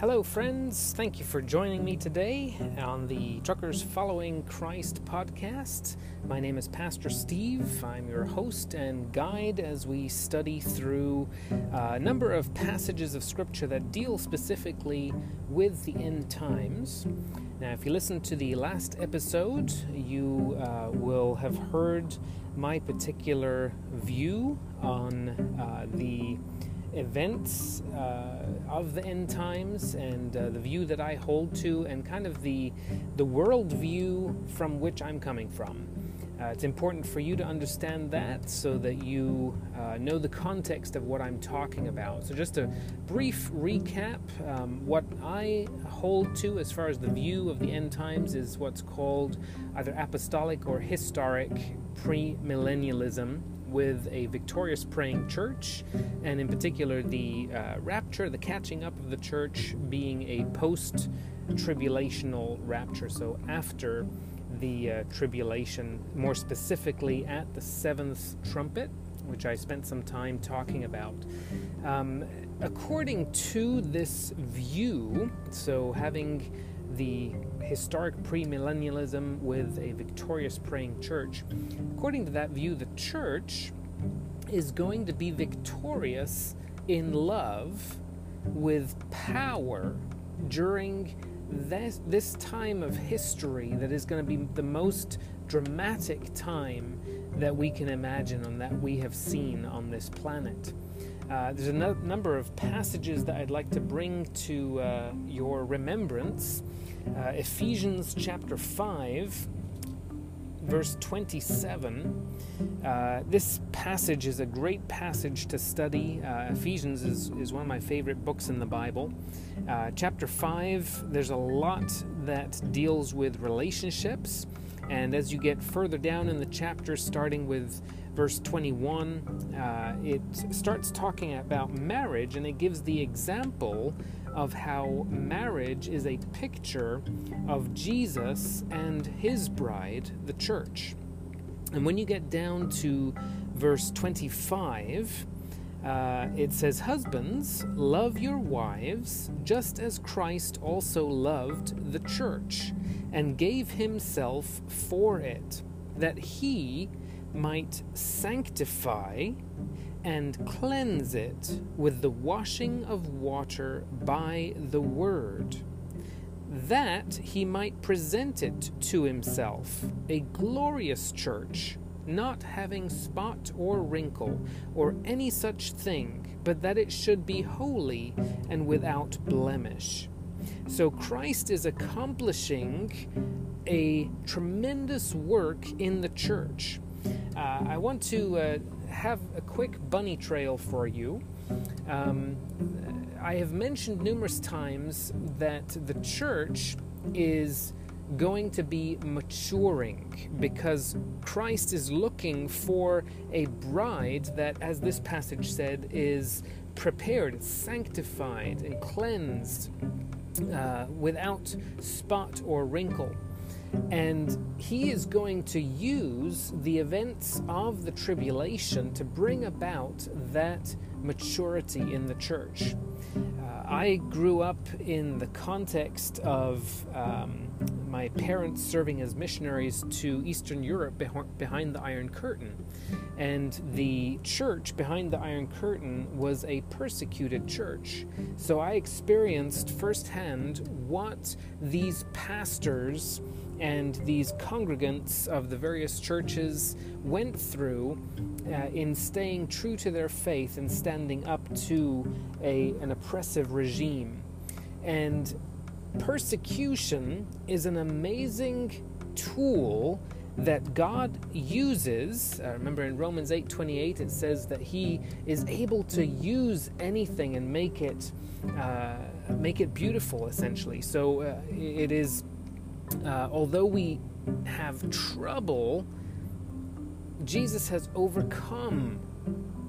Hello, friends. Thank you for joining me today on the Truckers Following Christ podcast. My name is Pastor Steve. I'm your host and guide as we study through a number of passages of Scripture that deal specifically with the end times. Now, if you listen to the last episode, you uh, will have heard my particular view on uh, the events uh, of the end times and uh, the view that I hold to, and kind of the the worldview from which I'm coming from. Uh, it's important for you to understand that so that you uh, know the context of what I'm talking about. So, just a brief recap um, what I hold to as far as the view of the end times is what's called either apostolic or historic premillennialism with a victorious praying church, and in particular the uh, rapture, the catching up of the church being a post tribulational rapture, so after the uh, tribulation, more specifically at the seventh trumpet, which I spent some time talking about. Um, according to this view, so having the historic premillennialism with a victorious praying church. According to that view, the church is going to be victorious in love with power during this, this time of history that is going to be the most dramatic time that we can imagine and that we have seen on this planet. Uh, there's a no- number of passages that I'd like to bring to uh, your remembrance. Uh, Ephesians chapter 5, verse 27. Uh, this passage is a great passage to study. Uh, Ephesians is, is one of my favorite books in the Bible. Uh, chapter 5, there's a lot that deals with relationships. And as you get further down in the chapter, starting with verse 21, uh, it starts talking about marriage and it gives the example of how marriage is a picture of Jesus and his bride, the church. And when you get down to verse 25, uh, it says, Husbands, love your wives, just as Christ also loved the church and gave himself for it, that he might sanctify and cleanse it with the washing of water by the word, that he might present it to himself, a glorious church, not having spot or wrinkle or any such thing, but that it should be holy and without blemish. So Christ is accomplishing a tremendous work in the church. Uh, I want to uh, have a quick bunny trail for you. Um, I have mentioned numerous times that the church is going to be maturing because Christ is looking for a bride that, as this passage said, is prepared, sanctified, and cleansed uh, without spot or wrinkle. And he is going to use the events of the tribulation to bring about that maturity in the church. Uh, I grew up in the context of um, my parents serving as missionaries to Eastern Europe behind the Iron Curtain. And the church behind the Iron Curtain was a persecuted church. So I experienced firsthand what these pastors and these congregants of the various churches went through uh, in staying true to their faith and standing up to a, an oppressive regime. And persecution is an amazing tool that God uses. Uh, remember in Romans 8:28 it says that he is able to use anything and make it uh, make it beautiful essentially. So uh, it is uh, although we have trouble, Jesus has overcome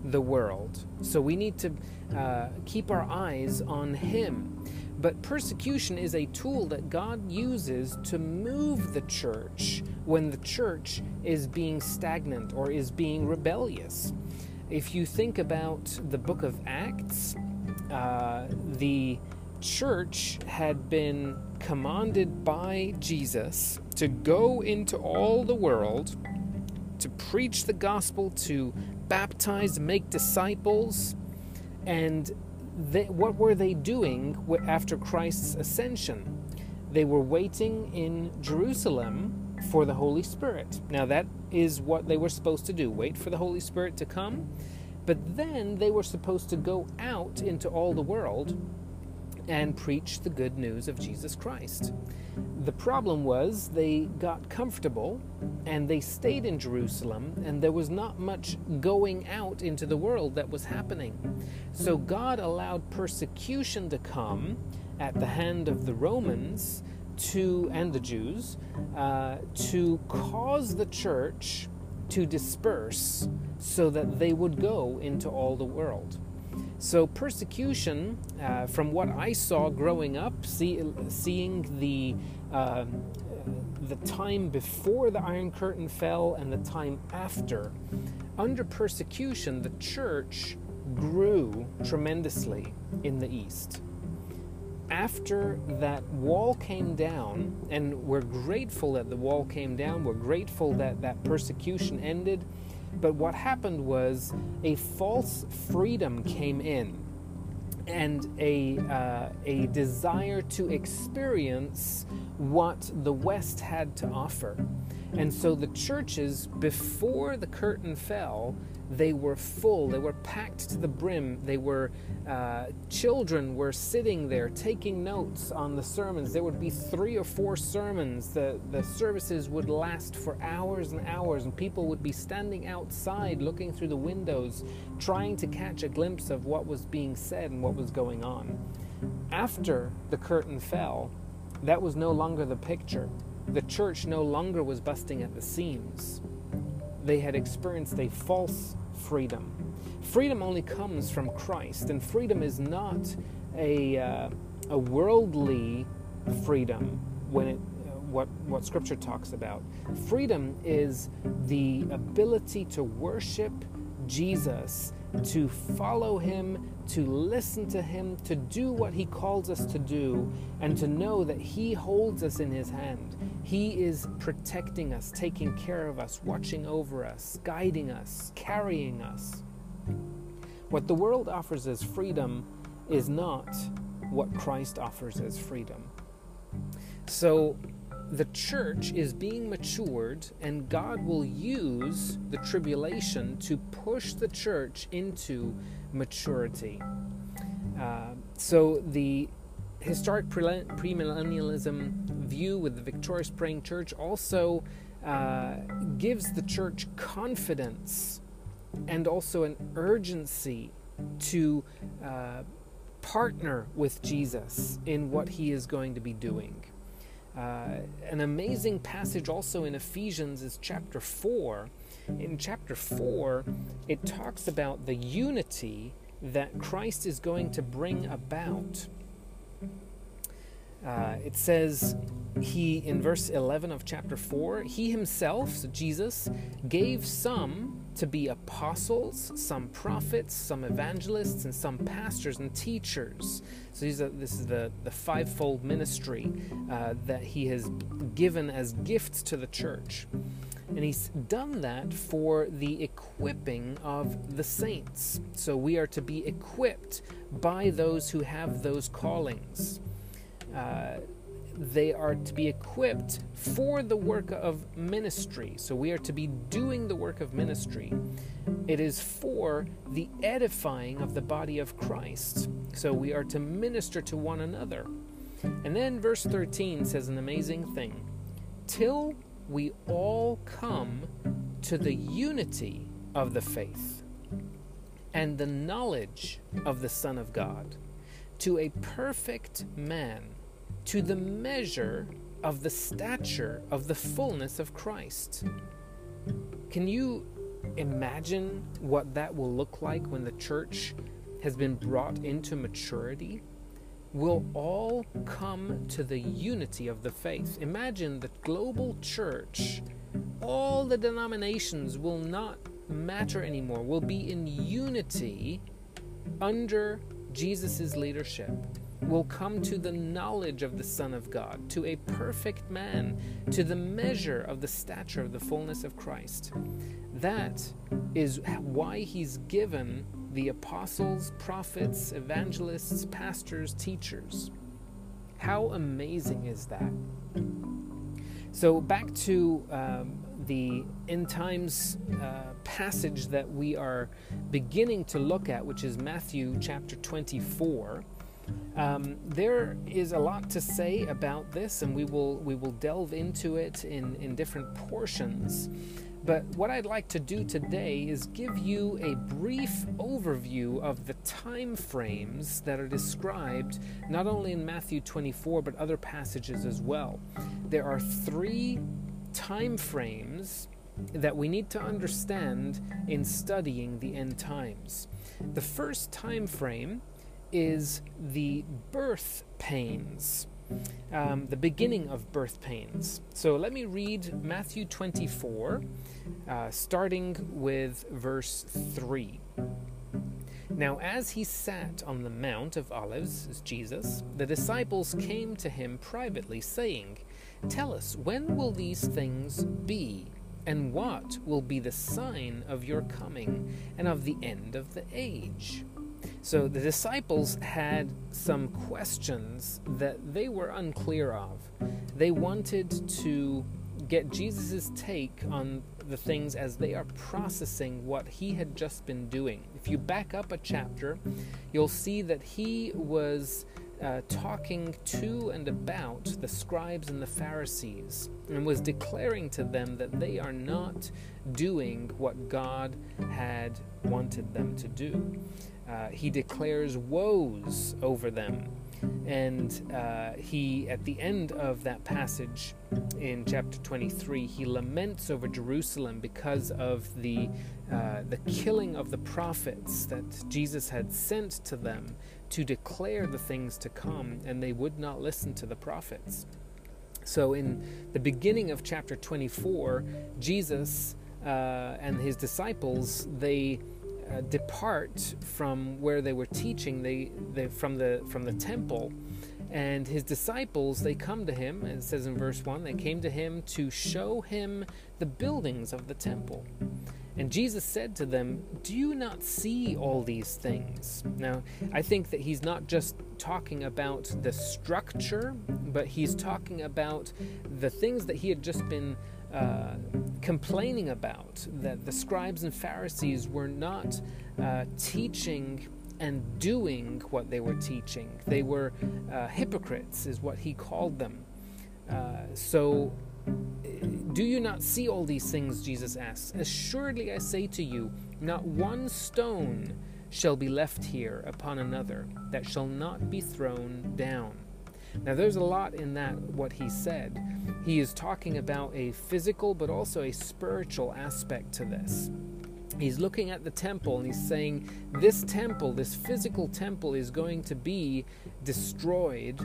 the world. So we need to uh, keep our eyes on Him. But persecution is a tool that God uses to move the church when the church is being stagnant or is being rebellious. If you think about the book of Acts, uh, the church had been commanded by Jesus to go into all the world, to preach the gospel, to baptize, make disciples, and they, what were they doing after Christ's ascension? They were waiting in Jerusalem for the Holy Spirit. Now, that is what they were supposed to do wait for the Holy Spirit to come. But then they were supposed to go out into all the world and preach the good news of Jesus Christ. The problem was they got comfortable and they stayed in Jerusalem, and there was not much going out into the world that was happening. So God allowed persecution to come at the hand of the Romans to and the Jews uh, to cause the church to disperse so that they would go into all the world. So, persecution, uh, from what I saw growing up, see, seeing the, uh, the time before the Iron Curtain fell and the time after, under persecution, the church grew tremendously in the East. After that wall came down, and we're grateful that the wall came down, we're grateful that that persecution ended but what happened was a false freedom came in and a, uh, a desire to experience what the West had to offer. And so the churches, before the curtain fell, they were full, they were packed to the brim. They were, uh, children were sitting there taking notes on the sermons. There would be three or four sermons. The, the services would last for hours and hours, and people would be standing outside looking through the windows, trying to catch a glimpse of what was being said and what was going on. After the curtain fell, that was no longer the picture. The church no longer was busting at the seams. They had experienced a false freedom. Freedom only comes from Christ, and freedom is not a, uh, a worldly freedom when it, what, what Scripture talks about. Freedom is the ability to worship Jesus, to follow Him, to listen to Him, to do what He calls us to do, and to know that He holds us in His hand. He is protecting us, taking care of us, watching over us, guiding us, carrying us. What the world offers as freedom is not what Christ offers as freedom. So, the church is being matured, and God will use the tribulation to push the church into maturity. Uh, so, the historic premillennialism view with the victorious praying church also uh, gives the church confidence and also an urgency to uh, partner with Jesus in what he is going to be doing. Uh, an amazing passage also in Ephesians is chapter 4. In chapter 4, it talks about the unity that Christ is going to bring about. Uh, it says, He, in verse 11 of chapter 4, He Himself, so Jesus, gave some to be apostles, some prophets, some evangelists, and some pastors and teachers. So are, this is the, the fivefold ministry uh, that He has given as gifts to the church. And He's done that for the equipping of the saints. So we are to be equipped by those who have those callings. Uh, they are to be equipped for the work of ministry. So we are to be doing the work of ministry. It is for the edifying of the body of Christ. So we are to minister to one another. And then verse 13 says an amazing thing till we all come to the unity of the faith and the knowledge of the Son of God, to a perfect man to the measure of the stature of the fullness of Christ. Can you imagine what that will look like when the church has been brought into maturity? We'll all come to the unity of the faith. Imagine the global church, all the denominations will not matter anymore, will be in unity under Jesus' leadership will come to the knowledge of the Son of God, to a perfect man, to the measure of the stature of the fullness of Christ. That is why he's given the apostles, prophets, evangelists, pastors, teachers. How amazing is that? So, back to um, the end times uh, passage that we are beginning to look at, which is Matthew chapter 24. Um, there is a lot to say about this, and we will we will delve into it in, in different portions. But what I'd like to do today is give you a brief overview of the time frames that are described not only in Matthew 24 but other passages as well. There are three time frames that we need to understand in studying the end times. The first time frame is the birth pains, um, the beginning of birth pains. So let me read Matthew 24, uh, starting with verse 3. Now, as he sat on the Mount of Olives, as Jesus, the disciples came to him privately, saying, Tell us, when will these things be? And what will be the sign of your coming and of the end of the age? So the disciples had some questions that they were unclear of. They wanted to get Jesus' take on the things as they are processing what he had just been doing. If you back up a chapter, you'll see that he was uh, talking to and about the scribes and the Pharisees and was declaring to them that they are not doing what God had wanted them to do. Uh, he declares woes over them. And uh, he, at the end of that passage in chapter 23, he laments over Jerusalem because of the, uh, the killing of the prophets that Jesus had sent to them to declare the things to come, and they would not listen to the prophets. So, in the beginning of chapter 24, Jesus uh, and his disciples they uh, depart from where they were teaching, they, they from the from the temple, and his disciples they come to him. It says in verse one, they came to him to show him the buildings of the temple. And Jesus said to them, Do you not see all these things? Now, I think that he's not just talking about the structure, but he's talking about the things that he had just been uh, complaining about, that the scribes and Pharisees were not uh, teaching and doing what they were teaching. They were uh, hypocrites, is what he called them. Uh, so do you not see all these things? Jesus asks. Assuredly, I say to you, not one stone shall be left here upon another that shall not be thrown down. Now, there's a lot in that, what he said. He is talking about a physical but also a spiritual aspect to this. He's looking at the temple and he's saying, This temple, this physical temple, is going to be destroyed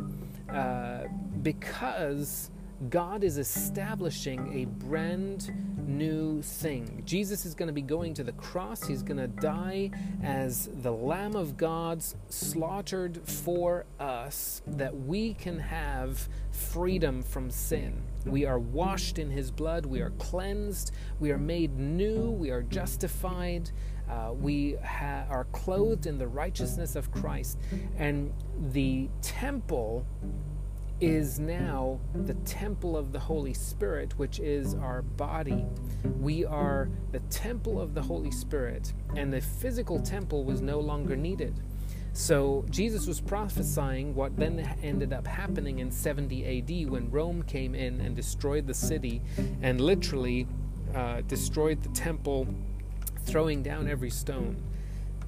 uh, because God is establishing a brand new thing. Jesus is going to be going to the cross. He's going to die as the Lamb of God slaughtered for us that we can have freedom from sin. We are washed in His blood. We are cleansed. We are made new. We are justified. Uh, we ha- are clothed in the righteousness of Christ. And the temple is now the temple of the Holy Spirit, which is our body. We are the temple of the Holy Spirit, and the physical temple was no longer needed. So Jesus was prophesying what then ended up happening in 70 AD when Rome came in and destroyed the city and literally uh, destroyed the temple, throwing down every stone.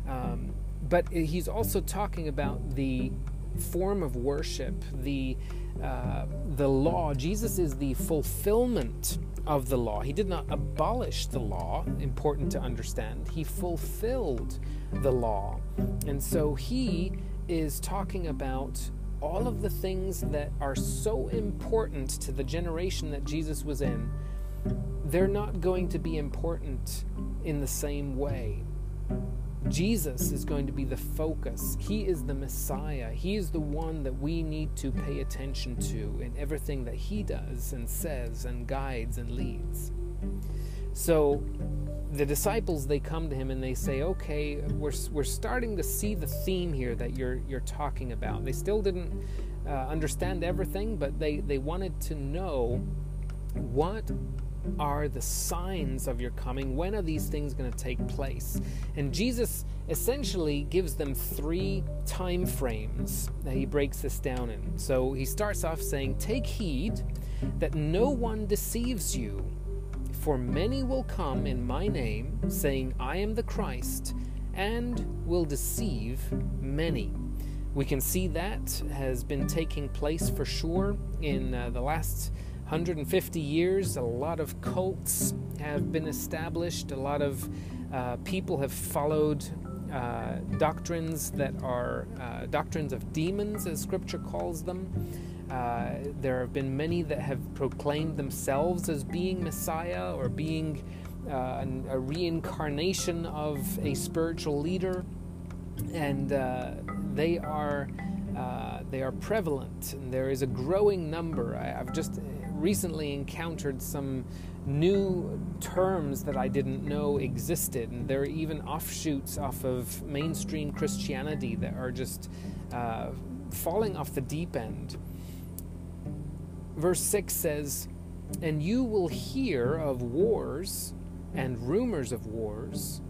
Um, but he's also talking about the form of worship, the uh, the law. Jesus is the fulfillment of the law. He did not abolish the law, important to understand. He fulfilled the law. And so he is talking about all of the things that are so important to the generation that Jesus was in. They're not going to be important in the same way. Jesus is going to be the focus. He is the Messiah. He is the one that we need to pay attention to in everything that He does and says and guides and leads. So the disciples they come to him and they say, "Okay, we're we're starting to see the theme here that you're you're talking about." They still didn't uh, understand everything, but they they wanted to know what are the signs of your coming? When are these things going to take place? And Jesus essentially gives them three time frames that he breaks this down in. So he starts off saying, Take heed that no one deceives you, for many will come in my name, saying, I am the Christ, and will deceive many. We can see that has been taking place for sure in uh, the last 150 years, a lot of cults have been established, a lot of uh, people have followed uh, doctrines that are uh, doctrines of demons, as scripture calls them. Uh, there have been many that have proclaimed themselves as being Messiah or being uh, a reincarnation of a spiritual leader, and uh, they are. they are prevalent, and there is a growing number. I, have just recently encountered some new terms that I didn't know existed, and there are even offshoots off of mainstream Christianity that are just uh, falling off the deep end. Verse 6 says, And you will hear of wars and rumors of wars.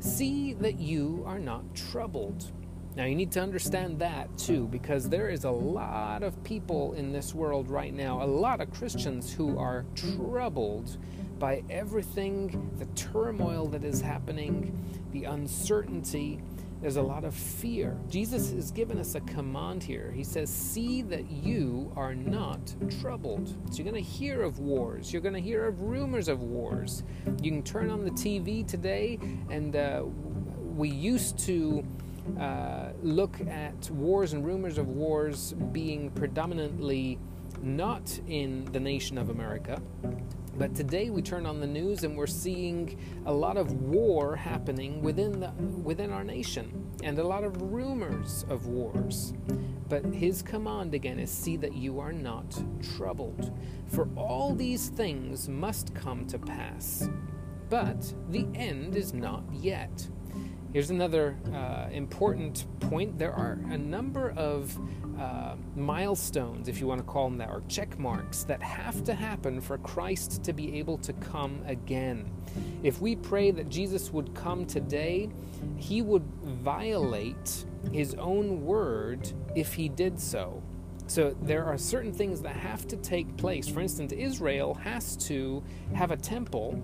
See that you are not troubled. Now, you need to understand that too, because there is a lot of people in this world right now, a lot of Christians who are troubled by everything, the turmoil that is happening, the uncertainty. There's a lot of fear. Jesus has given us a command here. He says, See that you are not troubled. So you're going to hear of wars. You're going to hear of rumors of wars. You can turn on the TV today, and uh, we used to uh, look at wars and rumors of wars being predominantly not in the nation of America. But today we turn on the news and we're seeing a lot of war happening within the within our nation and a lot of rumors of wars. But his command again is see that you are not troubled. For all these things must come to pass. But the end is not yet. Here's another uh, important point. There are a number of uh, milestones, if you want to call them that, or check marks that have to happen for Christ to be able to come again. If we pray that Jesus would come today, he would violate his own word if he did so. So there are certain things that have to take place. For instance, Israel has to have a temple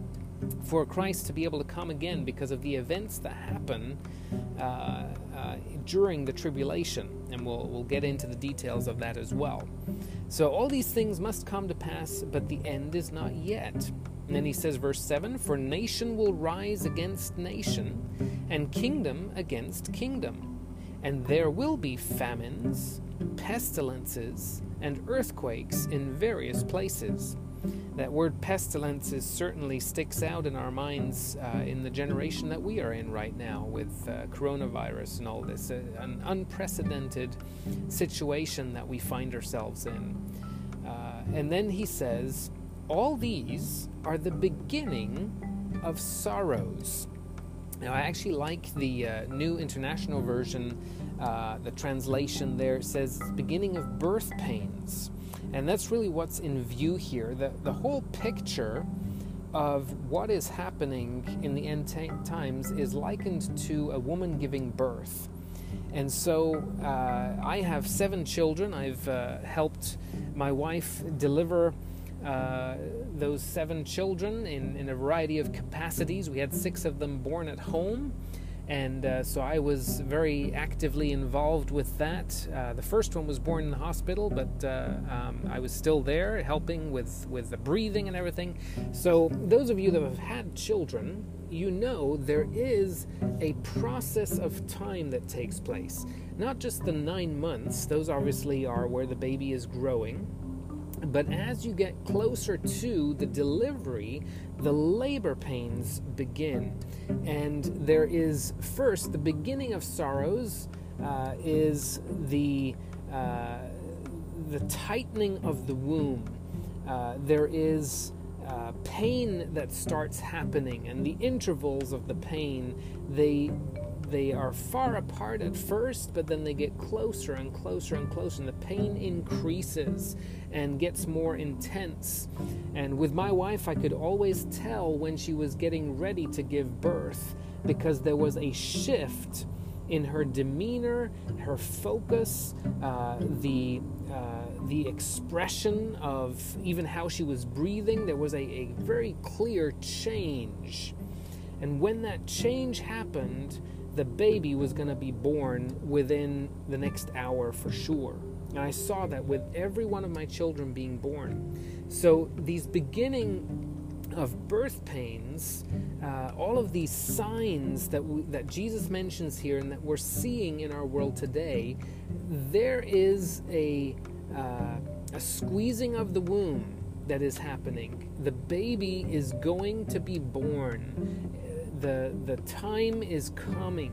for Christ to be able to come again because of the events that happen uh, uh, during the tribulation. And we'll, we'll get into the details of that as well. So all these things must come to pass, but the end is not yet. And then he says, verse 7 For nation will rise against nation, and kingdom against kingdom. And there will be famines, pestilences, and earthquakes in various places that word pestilences certainly sticks out in our minds uh, in the generation that we are in right now with uh, coronavirus and all this, uh, an unprecedented situation that we find ourselves in. Uh, and then he says, All these are the beginning of sorrows. Now, I actually like the uh, New International Version. Uh, the translation there says, beginning of birth pains. And that's really what's in view here. The, the whole picture of what is happening in the end t- times is likened to a woman giving birth. And so uh, I have seven children. I've uh, helped my wife deliver uh, those seven children in, in a variety of capacities. We had six of them born at home. And uh, so I was very actively involved with that. Uh, the first one was born in the hospital, but uh, um, I was still there helping with, with the breathing and everything. So, those of you that have had children, you know there is a process of time that takes place. Not just the nine months, those obviously are where the baby is growing. But as you get closer to the delivery, the labor pains begin. And there is first the beginning of sorrows uh, is the uh, the tightening of the womb. Uh, there is uh, pain that starts happening, and the intervals of the pain they they are far apart at first, but then they get closer and closer and closer, and the pain increases and gets more intense. And with my wife, I could always tell when she was getting ready to give birth because there was a shift in her demeanor, her focus, uh, the uh, the expression of even how she was breathing. There was a, a very clear change, and when that change happened, the baby was going to be born within the next hour for sure. And I saw that with every one of my children being born. So these beginning of birth pains, uh, all of these signs that we, that Jesus mentions here and that we're seeing in our world today, there is a uh, a squeezing of the womb that is happening. The baby is going to be born. The the time is coming.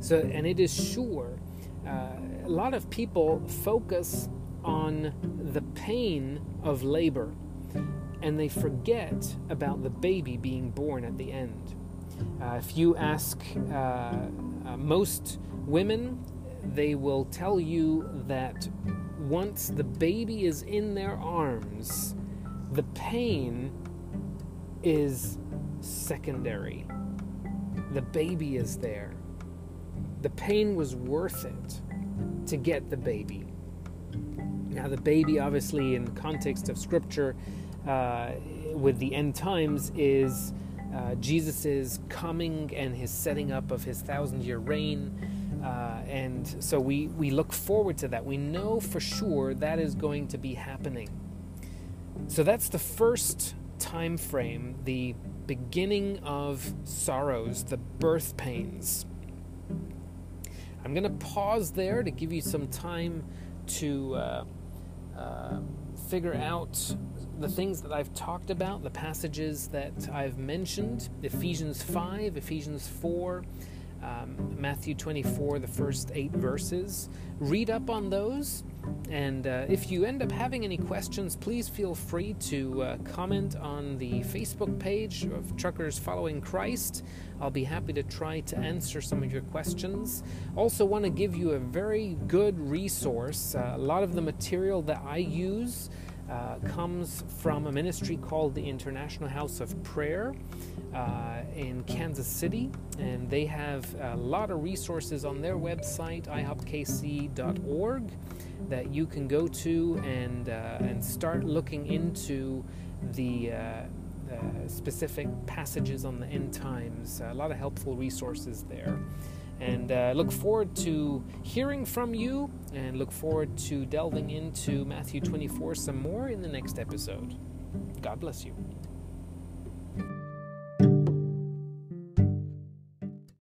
So and it is sure. Uh, a lot of people focus on the pain of labor and they forget about the baby being born at the end. Uh, if you ask uh, uh, most women, they will tell you that once the baby is in their arms, the pain is secondary. The baby is there. The pain was worth it to get the baby. Now, the baby, obviously, in the context of Scripture, uh, with the end times is uh, Jesus' coming and his setting up of his thousand year reign. Uh, and so we, we look forward to that. We know for sure that is going to be happening. So that's the first time frame, the beginning of sorrows, the birth pains. I'm going to pause there to give you some time to uh, uh, figure out the things that I've talked about, the passages that I've mentioned Ephesians 5, Ephesians 4, um, Matthew 24, the first eight verses. Read up on those. And uh, if you end up having any questions, please feel free to uh, comment on the Facebook page of Truckers Following Christ. I'll be happy to try to answer some of your questions. Also, want to give you a very good resource. Uh, a lot of the material that I use uh, comes from a ministry called the International House of Prayer uh, in Kansas City, and they have a lot of resources on their website, ihopkc.org, that you can go to and uh, and start looking into the. Uh, specific passages on the end times, a lot of helpful resources there. And uh, look forward to hearing from you and look forward to delving into Matthew 24 some more in the next episode. God bless you.